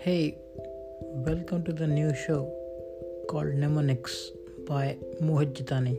Hey, welcome to the new show called Mnemonics by Mohit Jitani.